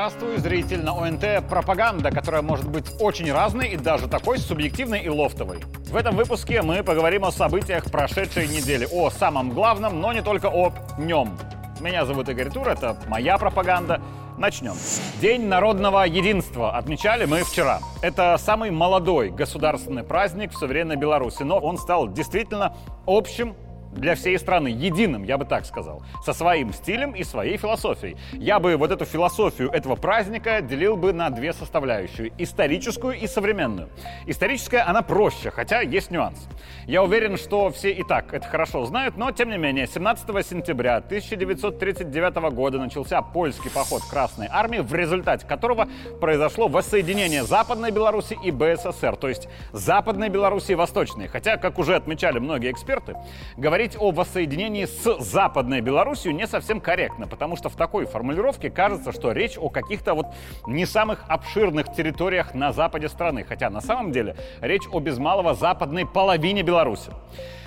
Здравствуй, зритель на ОНТ «Пропаганда», которая может быть очень разной и даже такой субъективной и лофтовой. В этом выпуске мы поговорим о событиях прошедшей недели, о самом главном, но не только о нем. Меня зовут Игорь Тур, это моя пропаганда. Начнем. День народного единства отмечали мы вчера. Это самый молодой государственный праздник в суверенной Беларуси, но он стал действительно общим для всей страны, единым, я бы так сказал, со своим стилем и своей философией. Я бы вот эту философию этого праздника делил бы на две составляющие – историческую и современную. Историческая, она проще, хотя есть нюанс. Я уверен, что все и так это хорошо знают, но тем не менее, 17 сентября 1939 года начался польский поход Красной Армии, в результате которого произошло воссоединение Западной Беларуси и БССР, то есть Западной Беларуси и Восточной. Хотя, как уже отмечали многие эксперты, говорить говорить о воссоединении с Западной Белоруссией не совсем корректно, потому что в такой формулировке кажется, что речь о каких-то вот не самых обширных территориях на западе страны, хотя на самом деле речь о без малого западной половине Беларуси.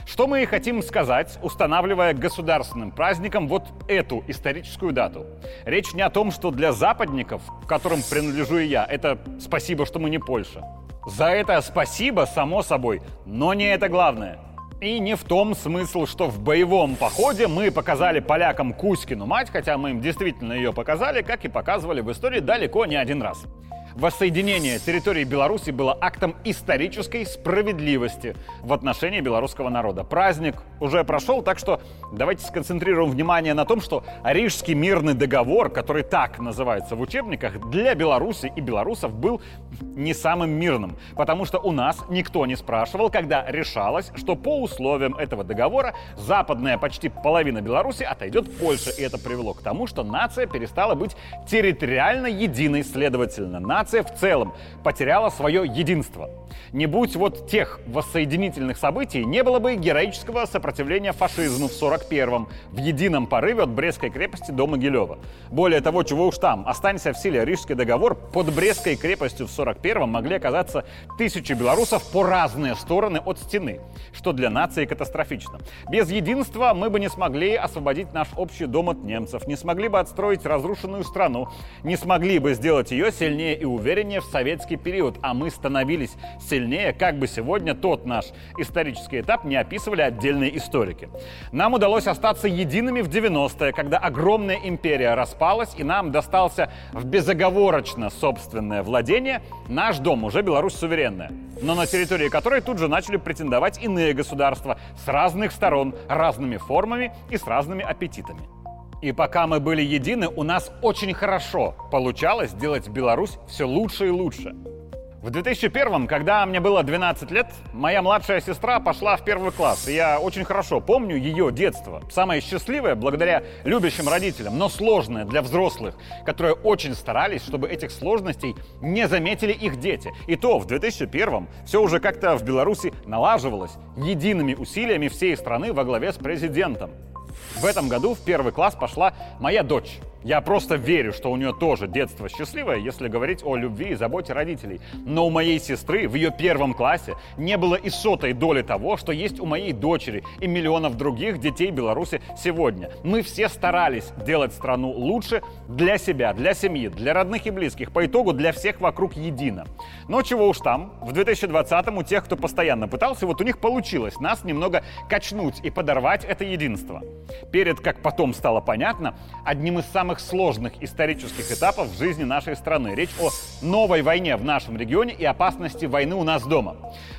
Что мы и хотим сказать, устанавливая государственным праздником вот эту историческую дату. Речь не о том, что для западников, которым принадлежу и я, это спасибо, что мы не Польша. За это спасибо, само собой, но не это главное – и не в том смысл, что в боевом походе мы показали полякам Кузькину мать, хотя мы им действительно ее показали, как и показывали в истории далеко не один раз. Воссоединение территории Беларуси было актом исторической справедливости в отношении белорусского народа. Праздник уже прошел, так что давайте сконцентрируем внимание на том, что Рижский мирный договор, который так называется в учебниках, для Беларуси и белорусов был не самым мирным, потому что у нас никто не спрашивал, когда решалось, что по условиям этого договора западная почти половина Беларуси отойдет Польше, и это привело к тому, что нация перестала быть территориально единой, следовательно, нация нация в целом потеряла свое единство. Не будь вот тех воссоединительных событий, не было бы героического сопротивления фашизму в 41-м, в едином порыве от Брестской крепости до Могилева. Более того, чего уж там, останься в силе Рижский договор, под Брестской крепостью в 41-м могли оказаться тысячи белорусов по разные стороны от стены, что для нации катастрофично. Без единства мы бы не смогли освободить наш общий дом от немцев, не смогли бы отстроить разрушенную страну, не смогли бы сделать ее сильнее и увереннее в советский период, а мы становились сильнее, как бы сегодня тот наш исторический этап не описывали отдельные историки. Нам удалось остаться едиными в 90-е, когда огромная империя распалась, и нам достался в безоговорочно собственное владение наш дом, уже Беларусь суверенная, но на территории которой тут же начали претендовать иные государства с разных сторон, разными формами и с разными аппетитами. И пока мы были едины, у нас очень хорошо получалось делать Беларусь все лучше и лучше. В 2001, когда мне было 12 лет, моя младшая сестра пошла в первый класс. И я очень хорошо помню ее детство. Самое счастливое благодаря любящим родителям, но сложное для взрослых, которые очень старались, чтобы этих сложностей не заметили их дети. И то в 2001 все уже как-то в Беларуси налаживалось едиными усилиями всей страны во главе с президентом. В этом году в первый класс пошла моя дочь. Я просто верю, что у нее тоже детство счастливое, если говорить о любви и заботе родителей. Но у моей сестры в ее первом классе не было и сотой доли того, что есть у моей дочери и миллионов других детей Беларуси сегодня. Мы все старались делать страну лучше для себя, для семьи, для родных и близких, по итогу для всех вокруг едино. Но чего уж там, в 2020-м у тех, кто постоянно пытался, вот у них получилось нас немного качнуть и подорвать это единство. Перед, как потом стало понятно, одним из самых самых сложных исторических этапов в жизни нашей страны. Речь о новой войне в нашем регионе и опасности войны у нас дома.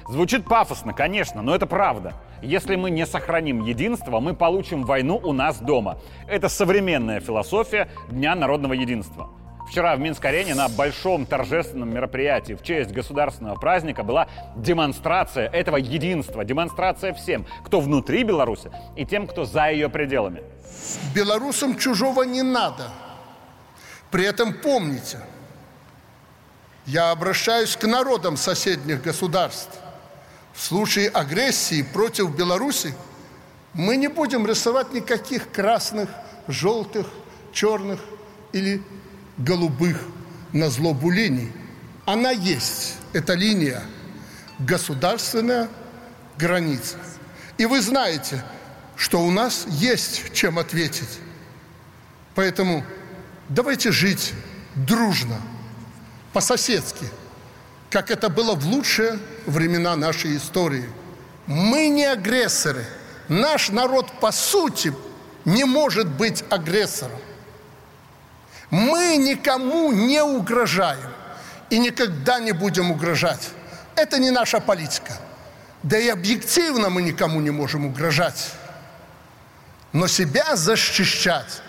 Звучит пафосно, конечно, но это правда. Если мы не сохраним единство, мы получим войну у нас дома. Это современная философия Дня народного единства. Вчера в Минск-арене на большом торжественном мероприятии в честь государственного праздника была демонстрация этого единства, демонстрация всем, кто внутри Беларуси и тем, кто за ее пределами. Белорусам чужого не надо. При этом помните, я обращаюсь к народам соседних государств. В случае агрессии против Беларуси мы не будем рисовать никаких красных, желтых, черных или голубых на злобу линий. Она есть, эта линия, государственная граница. И вы знаете, что у нас есть чем ответить. Поэтому давайте жить дружно, по-соседски, как это было в лучшие времена нашей истории. Мы не агрессоры. Наш народ, по сути, не может быть агрессором. Мы никому не угрожаем и никогда не будем угрожать. Это не наша политика. Да и объективно мы никому не можем угрожать. Но себя защищать,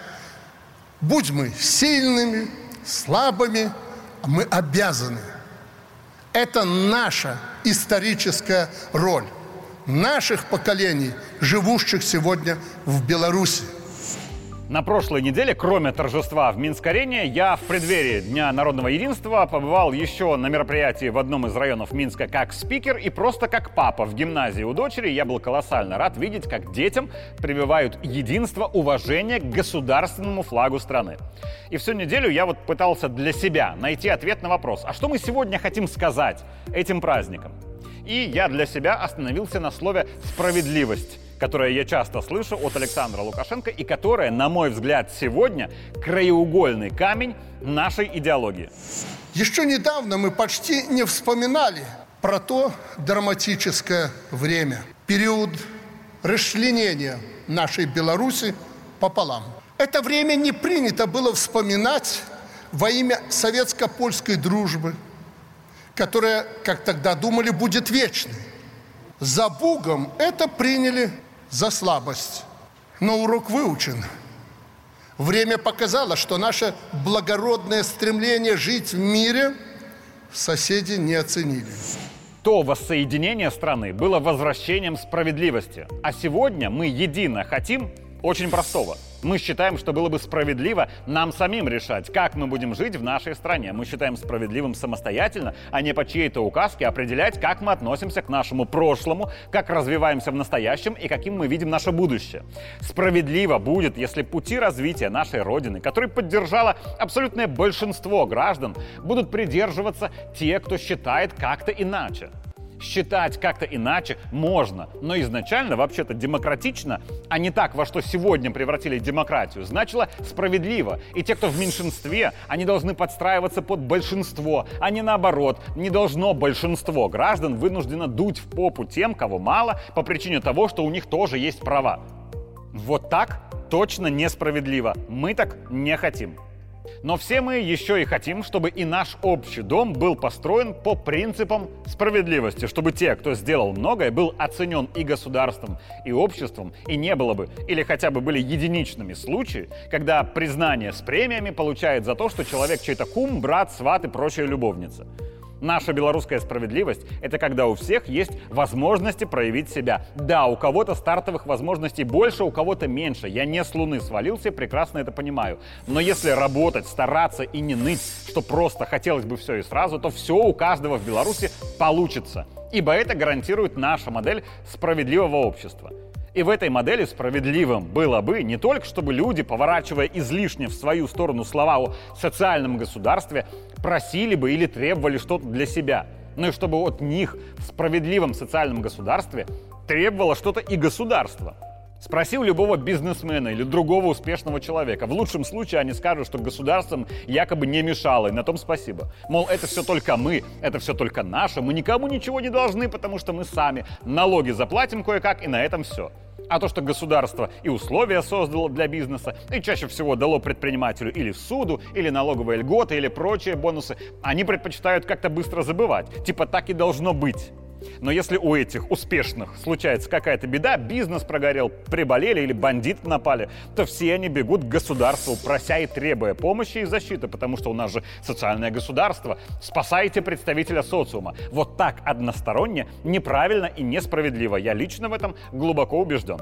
будь мы сильными, слабыми, мы обязаны. Это наша историческая роль наших поколений, живущих сегодня в Беларуси. На прошлой неделе, кроме торжества в Минск-арене, я в преддверии Дня народного единства побывал еще на мероприятии в одном из районов Минска как спикер и просто как папа в гимназии у дочери. Я был колоссально рад видеть, как детям прививают единство, уважение к государственному флагу страны. И всю неделю я вот пытался для себя найти ответ на вопрос, а что мы сегодня хотим сказать этим праздником? И я для себя остановился на слове «справедливость» которое я часто слышу от Александра Лукашенко и которое, на мой взгляд, сегодня краеугольный камень нашей идеологии. Еще недавно мы почти не вспоминали про то драматическое время, период расчленения нашей Беларуси пополам. Это время не принято было вспоминать во имя советско-польской дружбы, которая, как тогда думали, будет вечной. За Бугом это приняли за слабость. Но урок выучен. Время показало, что наше благородное стремление жить в мире соседи не оценили. То воссоединение страны было возвращением справедливости. А сегодня мы едино хотим очень простого – мы считаем, что было бы справедливо нам самим решать, как мы будем жить в нашей стране. Мы считаем справедливым самостоятельно, а не по чьей-то указке определять, как мы относимся к нашему прошлому, как развиваемся в настоящем и каким мы видим наше будущее. Справедливо будет, если пути развития нашей Родины, которые поддержало абсолютное большинство граждан, будут придерживаться те, кто считает как-то иначе считать как-то иначе можно. Но изначально, вообще-то, демократично, а не так, во что сегодня превратили демократию, значило справедливо. И те, кто в меньшинстве, они должны подстраиваться под большинство, а не наоборот. Не должно большинство граждан вынуждено дуть в попу тем, кого мало, по причине того, что у них тоже есть права. Вот так точно несправедливо. Мы так не хотим. Но все мы еще и хотим, чтобы и наш общий дом был построен по принципам справедливости, чтобы те, кто сделал многое, был оценен и государством, и обществом, и не было бы, или хотя бы были единичными случаи, когда признание с премиями получает за то, что человек чей-то кум, брат, сват и прочая любовница. Наша белорусская справедливость – это когда у всех есть возможности проявить себя. Да, у кого-то стартовых возможностей больше, у кого-то меньше. Я не с Луны свалился, прекрасно это понимаю. Но если работать, стараться и не ныть, что просто хотелось бы все и сразу, то все у каждого в Беларуси получится. Ибо это гарантирует наша модель справедливого общества. И в этой модели справедливым было бы не только, чтобы люди, поворачивая излишне в свою сторону слова о социальном государстве, просили бы или требовали что-то для себя, но и чтобы от них в справедливом социальном государстве требовало что-то и государство. Спросил любого бизнесмена или другого успешного человека. В лучшем случае они скажут, что государством якобы не мешало, и на том спасибо. Мол, это все только мы, это все только наше, мы никому ничего не должны, потому что мы сами налоги заплатим кое-как, и на этом все. А то, что государство и условия создало для бизнеса, и чаще всего дало предпринимателю или суду, или налоговые льготы, или прочие бонусы, они предпочитают как-то быстро забывать. Типа так и должно быть. Но если у этих успешных случается какая-то беда, бизнес прогорел, приболели или бандиты напали, то все они бегут к государству, прося и требуя помощи и защиты, потому что у нас же социальное государство. Спасайте представителя социума. Вот так односторонне, неправильно и несправедливо. Я лично в этом глубоко убежден.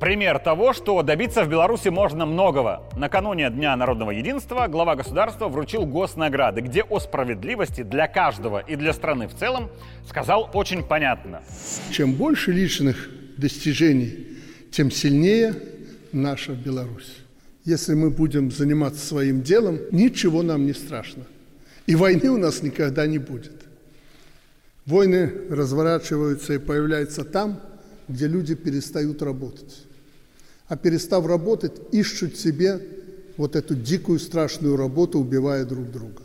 Пример того, что добиться в Беларуси можно многого. Накануне Дня народного единства глава государства вручил госнаграды, где о справедливости для каждого и для страны в целом сказал очень понятно. Чем больше личных достижений, тем сильнее наша Беларусь. Если мы будем заниматься своим делом, ничего нам не страшно. И войны у нас никогда не будет. Войны разворачиваются и появляются там, где люди перестают работать а перестав работать, ищут себе вот эту дикую страшную работу, убивая друг друга.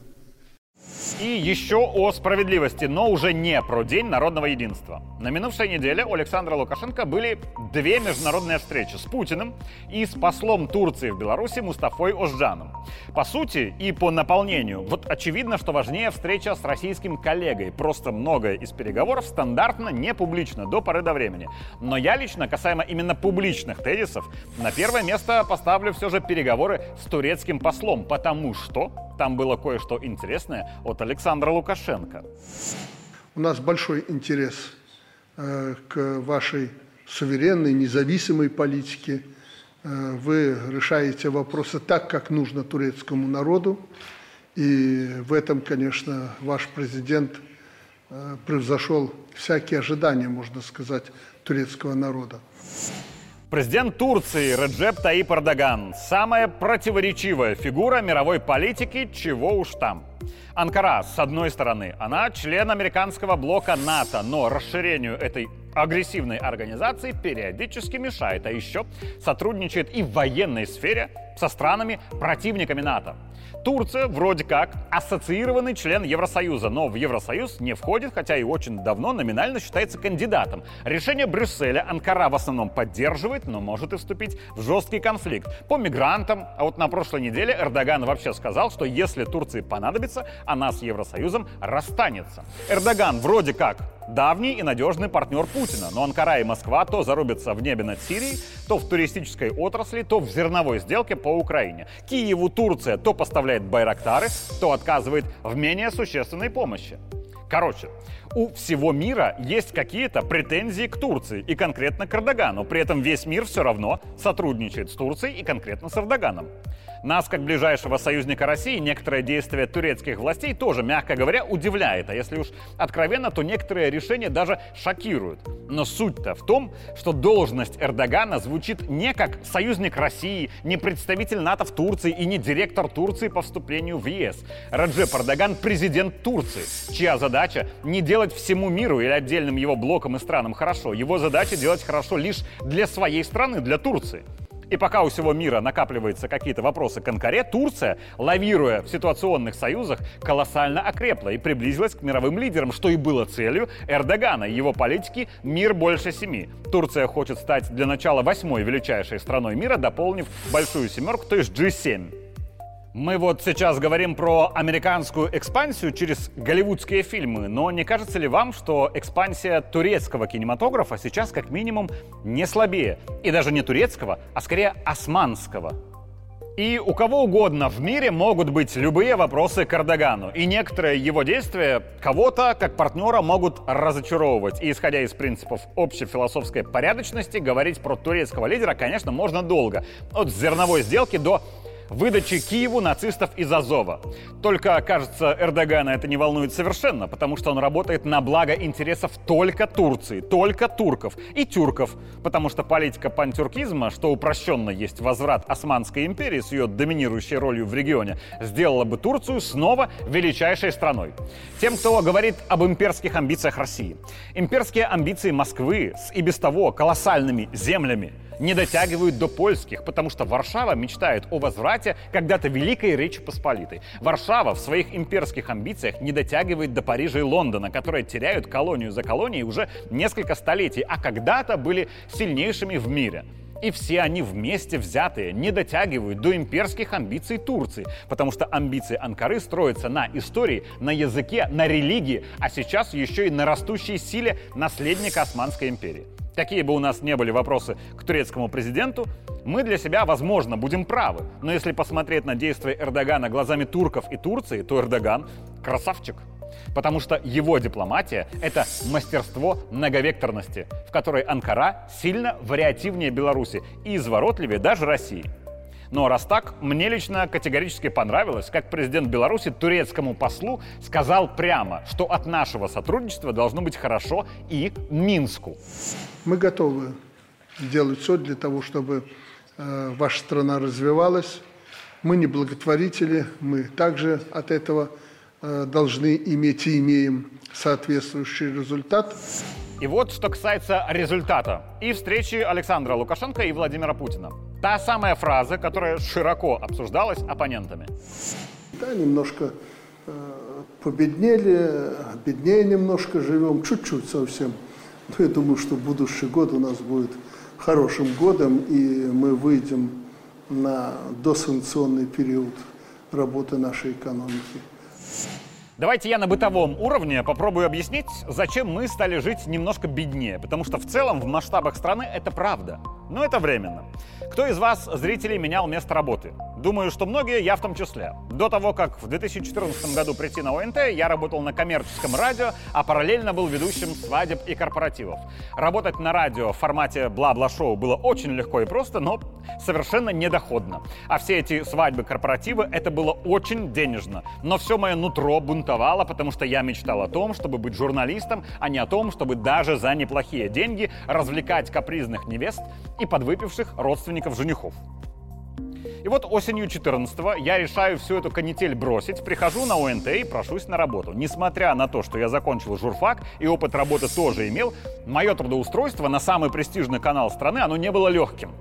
И еще о справедливости, но уже не про День народного единства. На минувшей неделе у Александра Лукашенко были две международные встречи с Путиным и с послом Турции в Беларуси Мустафой Ожджаном. По сути и по наполнению, вот очевидно, что важнее встреча с российским коллегой. Просто многое из переговоров стандартно не публично до поры до времени. Но я лично, касаемо именно публичных тезисов, на первое место поставлю все же переговоры с турецким послом, потому что там было кое-что интересное от Александра Лукашенко. У нас большой интерес э, к вашей суверенной, независимой политике. Э, вы решаете вопросы так, как нужно турецкому народу. И в этом, конечно, ваш президент э, превзошел всякие ожидания, можно сказать, турецкого народа. Президент Турции Реджеп Таип Эрдоган – самая противоречивая фигура мировой политики, чего уж там. Анкара, с одной стороны, она член американского блока НАТО, но расширению этой агрессивной организации периодически мешает, а еще сотрудничает и в военной сфере со странами противниками НАТО. Турция вроде как ассоциированный член Евросоюза, но в Евросоюз не входит, хотя и очень давно номинально считается кандидатом. Решение Брюсселя Анкара в основном поддерживает, но может и вступить в жесткий конфликт по мигрантам. А вот на прошлой неделе Эрдоган вообще сказал, что если Турции понадобится, она с Евросоюзом расстанется. Эрдоган вроде как давний и надежный партнер Путина, но Анкара и Москва то зарубятся в небе над Сирией, то в туристической отрасли, то в зерновой сделке по Украине. Киеву Турция то поставляет байрактары, то отказывает в менее существенной помощи. Короче, у всего мира есть какие-то претензии к Турции и конкретно к Эрдогану. При этом весь мир все равно сотрудничает с Турцией и конкретно с Эрдоганом. Нас, как ближайшего союзника России, некоторые действия турецких властей тоже, мягко говоря, удивляет. А если уж откровенно, то некоторые решения даже шокируют. Но суть-то в том, что должность Эрдогана звучит не как союзник России, не представитель НАТО в Турции и не директор Турции по вступлению в ЕС. Раджеп Эрдоган – президент Турции, чья задача не делать всему миру или отдельным его блокам и странам хорошо. Его задача делать хорошо лишь для своей страны, для Турции. И пока у всего мира накапливаются какие-то вопросы к Анкаре, Турция, лавируя в ситуационных союзах, колоссально окрепла и приблизилась к мировым лидерам, что и было целью Эрдогана и его политики «Мир больше семи». Турция хочет стать для начала восьмой величайшей страной мира, дополнив большую семерку, то есть G7. Мы вот сейчас говорим про американскую экспансию через голливудские фильмы, но не кажется ли вам, что экспансия турецкого кинематографа сейчас как минимум не слабее? И даже не турецкого, а скорее османского. И у кого угодно в мире могут быть любые вопросы к Эрдогану. И некоторые его действия кого-то, как партнера, могут разочаровывать. И исходя из принципов общей философской порядочности, говорить про турецкого лидера, конечно, можно долго. От зерновой сделки до выдачи Киеву нацистов из Азова. Только, кажется, Эрдогана это не волнует совершенно, потому что он работает на благо интересов только Турции, только турков и тюрков, потому что политика пантюркизма, что упрощенно есть возврат Османской империи с ее доминирующей ролью в регионе, сделала бы Турцию снова величайшей страной. Тем, кто говорит об имперских амбициях России. Имперские амбиции Москвы с и без того колоссальными землями – не дотягивают до польских, потому что Варшава мечтает о возврате когда-то Великой Речи Посполитой. Варшава в своих имперских амбициях не дотягивает до Парижа и Лондона, которые теряют колонию за колонией уже несколько столетий, а когда-то были сильнейшими в мире. И все они вместе взятые не дотягивают до имперских амбиций Турции, потому что амбиции Анкары строятся на истории, на языке, на религии, а сейчас еще и на растущей силе наследника Османской империи. Какие бы у нас не были вопросы к турецкому президенту, мы для себя, возможно, будем правы. Но если посмотреть на действия Эрдогана глазами турков и Турции, то Эрдоган красавчик. Потому что его дипломатия — это мастерство многовекторности, в которой Анкара сильно вариативнее Беларуси и изворотливее даже России. Но раз так, мне лично категорически понравилось, как президент Беларуси турецкому послу сказал прямо, что от нашего сотрудничества должно быть хорошо и Минску. Мы готовы делать все для того, чтобы э, ваша страна развивалась. Мы не благотворители, мы также от этого э, должны иметь и имеем соответствующий результат. И вот что касается результата и встречи Александра Лукашенко и Владимира Путина. Та самая фраза, которая широко обсуждалась оппонентами. Да, немножко э, победнели, беднее немножко живем, чуть-чуть совсем. Но я думаю, что будущий год у нас будет хорошим годом, и мы выйдем на досанкционный период работы нашей экономики. Давайте я на бытовом уровне попробую объяснить, зачем мы стали жить немножко беднее. Потому что в целом в масштабах страны это правда. Но это временно. Кто из вас, зрителей, менял место работы? Думаю, что многие, я в том числе. До того, как в 2014 году прийти на ОНТ, я работал на коммерческом радио, а параллельно был ведущим свадеб и корпоративов. Работать на радио в формате бла-бла-шоу было очень легко и просто, но совершенно недоходно. А все эти свадьбы, корпоративы, это было очень денежно. Но все мое нутро бунтовало, потому что я мечтал о том, чтобы быть журналистом, а не о том, чтобы даже за неплохие деньги развлекать капризных невест и подвыпивших родственников женихов. И вот осенью 14-го я решаю всю эту канитель бросить, прихожу на ОНТ и прошусь на работу. Несмотря на то, что я закончил журфак и опыт работы тоже имел, мое трудоустройство на самый престижный канал страны, оно не было легким.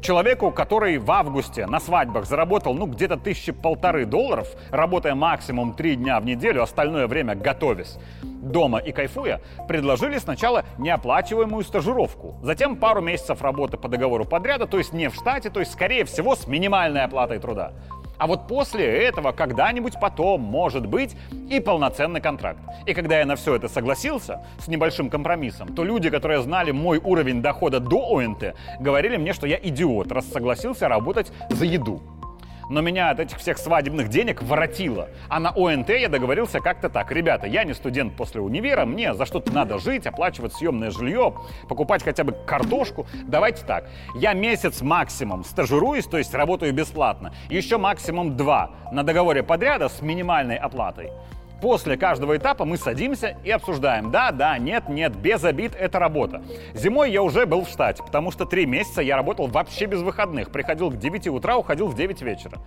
Человеку, который в августе на свадьбах заработал, ну, где-то тысячи полторы долларов, работая максимум три дня в неделю, остальное время готовясь, дома и кайфуя, предложили сначала неоплачиваемую стажировку, затем пару месяцев работы по договору подряда, то есть не в штате, то есть, скорее всего, с минимальной оплатой труда. А вот после этого когда-нибудь потом, может быть, и полноценный контракт. И когда я на все это согласился, с небольшим компромиссом, то люди, которые знали мой уровень дохода до ОНТ, говорили мне, что я идиот, раз согласился работать за еду но меня от этих всех свадебных денег воротило. А на ОНТ я договорился как-то так. Ребята, я не студент после универа, мне за что-то надо жить, оплачивать съемное жилье, покупать хотя бы картошку. Давайте так, я месяц максимум стажируюсь, то есть работаю бесплатно, еще максимум два на договоре подряда с минимальной оплатой. После каждого этапа мы садимся и обсуждаем. Да, да, нет, нет, без обид, это работа. Зимой я уже был в штате, потому что три месяца я работал вообще без выходных. Приходил к 9 утра, уходил в 9 вечера.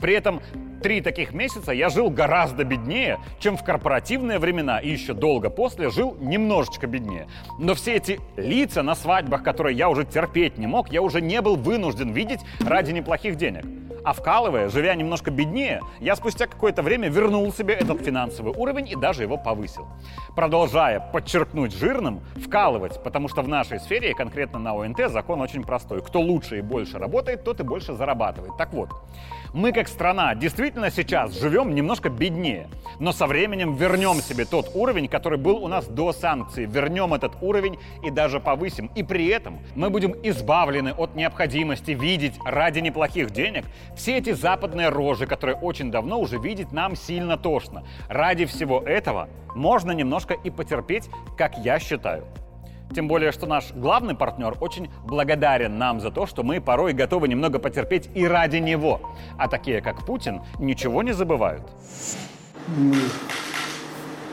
При этом три таких месяца я жил гораздо беднее, чем в корпоративные времена, и еще долго после жил немножечко беднее. Но все эти лица на свадьбах, которые я уже терпеть не мог, я уже не был вынужден видеть ради неплохих денег. А вкалывая, живя немножко беднее, я спустя какое-то время вернул себе этот финансовый уровень и даже его повысил. Продолжая подчеркнуть жирным, вкалывать, потому что в нашей сфере, конкретно на ОНТ, закон очень простой. Кто лучше и больше работает, тот и больше зарабатывает. Так вот, мы как страна действительно сейчас живем немножко беднее, но со временем вернем себе тот уровень, который был у нас до санкций, вернем этот уровень и даже повысим. И при этом мы будем избавлены от необходимости видеть ради неплохих денег все эти западные рожи, которые очень давно уже видеть нам сильно тошно. Ради всего этого можно немножко и потерпеть, как я считаю. Тем более, что наш главный партнер очень благодарен нам за то, что мы порой готовы немного потерпеть и ради него. А такие, как Путин, ничего не забывают. Мы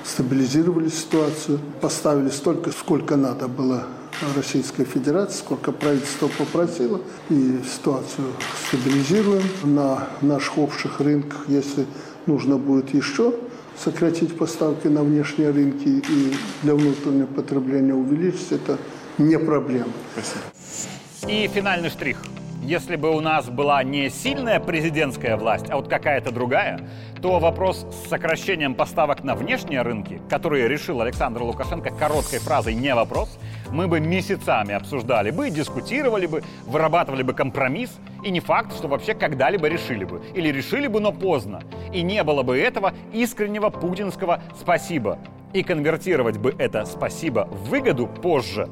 стабилизировали ситуацию, поставили столько, сколько надо было Российской Федерации, сколько правительство попросило, и ситуацию стабилизируем на наших общих рынках, если нужно будет еще сократить поставки на внешние рынки и для внутреннего потребления увеличить, это не проблема. Спасибо. И финальный штрих. Если бы у нас была не сильная президентская власть, а вот какая-то другая, то вопрос с сокращением поставок на внешние рынки, который решил Александр Лукашенко короткой фразой «не вопрос», мы бы месяцами обсуждали бы, дискутировали бы, вырабатывали бы компромисс, и не факт, что вообще когда-либо решили бы. Или решили бы, но поздно. И не было бы этого искреннего путинского «спасибо». И конвертировать бы это «спасибо» в выгоду позже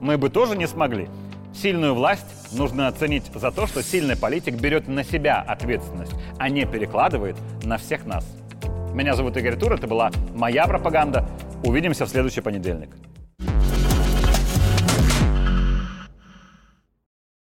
мы бы тоже не смогли. Сильную власть нужно оценить за то, что сильный политик берет на себя ответственность, а не перекладывает на всех нас. Меня зовут Игорь Тур, это была моя пропаганда. Увидимся в следующий понедельник.